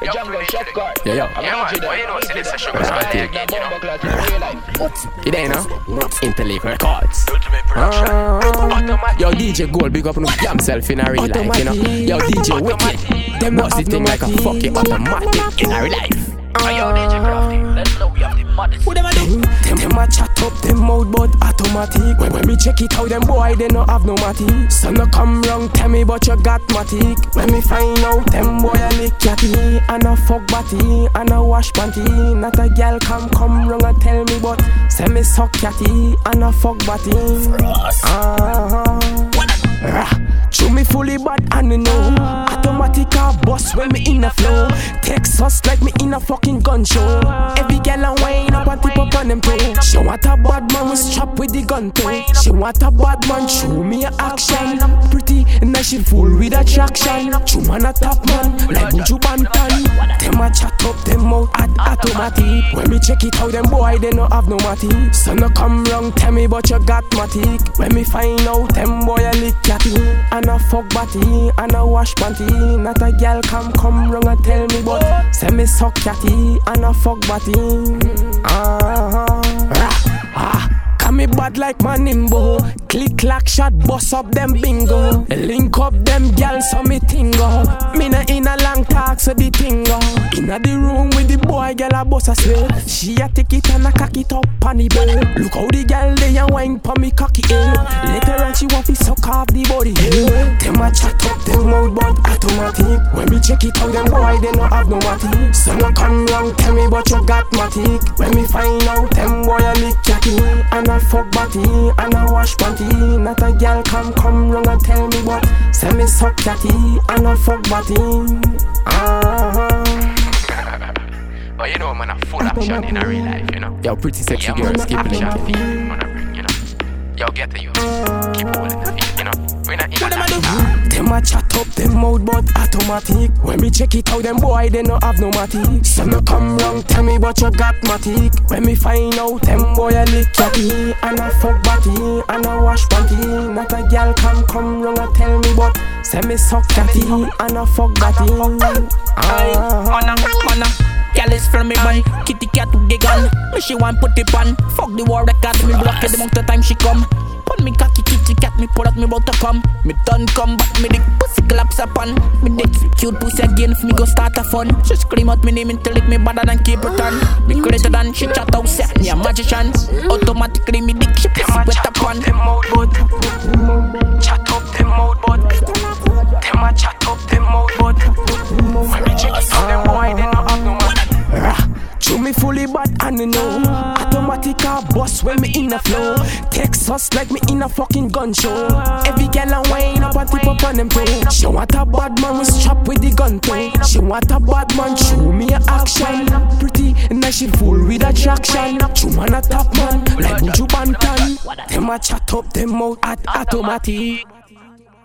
The jungle shotgun. Yeah, yo. I'm Yeah, man. G Well, you know, there. see, this is sugar Right. squad Yeah, again, you know. bomba clot in real life. You there, no? Interlake Records. Ultimate production. Ah. Yo, DJ Gold, big up on damn self in a real life, you know. Yo, DJ Wycked. Them bust the thing like a fucking automatic in a real life. Hey, yo, DJ Crafty. Let's know we have the maddest. Who them a do? Them, them a chat up, them mouth but automatic. When, when me check it out, them boy they no have no matic. So no come wrong, tell me but you got matic. When me find out, them boy a lick catty and a fuck batty and a wash panty. Not a girl come come wrong and tell me but say me suck catty and a fuck batty. Ah. Rah. Chew me fully bad and you know Automatic car bus when me in a flow Texas like me in a fucking gun show Every girl a wine up and tip on them toe She want a bad man with strap with the gun toe She want a bad man show me a action. Pretty and nice she full with attraction. Chew man a top man like Buju Banton Them a chat up them out at automatic. When me check it out them boy they no have no matic. So no come wrong tell me but you got matic. When me find out them boy a lick catty And a fuck batty and a wash panty. Not a girl come come wrong and tell me but Say me suck catty and a fuck batty Ah, me bad like my nimbo. Click clack shot bust up them bingo. Link up them gal so me tingo. Me na in a long talk so the tingo. Inna the room with the boy gal a bust a sweat She a take it and a cock it up on the bed. Look how the gal they a wine pon me cocky head. Later on she want fi suck off the body Them a chat up them mouth but automatic. When me check it out them boy they no have no matic. So no come wrong tell me but you got matic. When me find out them boy And a fuck batty and a wash panty Not a girl come come wrong and tell me but Say me suck catty and a fuck batty Ah. But you know, man, a full action in a real life, you know. Yo, pretty sexy Yeah, girl, man, skip action it. feel, man, I bring, you know. Yo, get to you. Keep up them mouth but automatic. When me check it out them boy they no have no matic. So no come wrong tell me but you got matic. When me find out them boy a lick catty And a fuck batty and a wash panty. Not a girl come come wrong and tell me but Say me suck catty and a fuck batty Ah. Mana, mana Girl is from me boy Kitty cat with the gun Me she want put it on. Fuck the war record Me block it the amount of time she come Put me cocky kitty cat Me pull out me to come. Me done come But me dick pussy collapse upon. Me dick cute pussy again If me go start a fun. She scream out me name Until it me better than keep it on. Me greater than she chat out Say me a magician. Automatically me dick She pussy wet upon. them out but Chat up them out but Them a chat up them out but When me check it out them boy they no have no man Chew me fully bad and you know Automatic car bus when me in a flow. Texas like me in a fucking gun show. Every girl a wine up and tip up on them toe She want a bad man with strap with the gun toe She want a bad man show me a action. Pretty nice she full with attraction. Chew man a top man like Buju Banton Them a chat up them out at automatic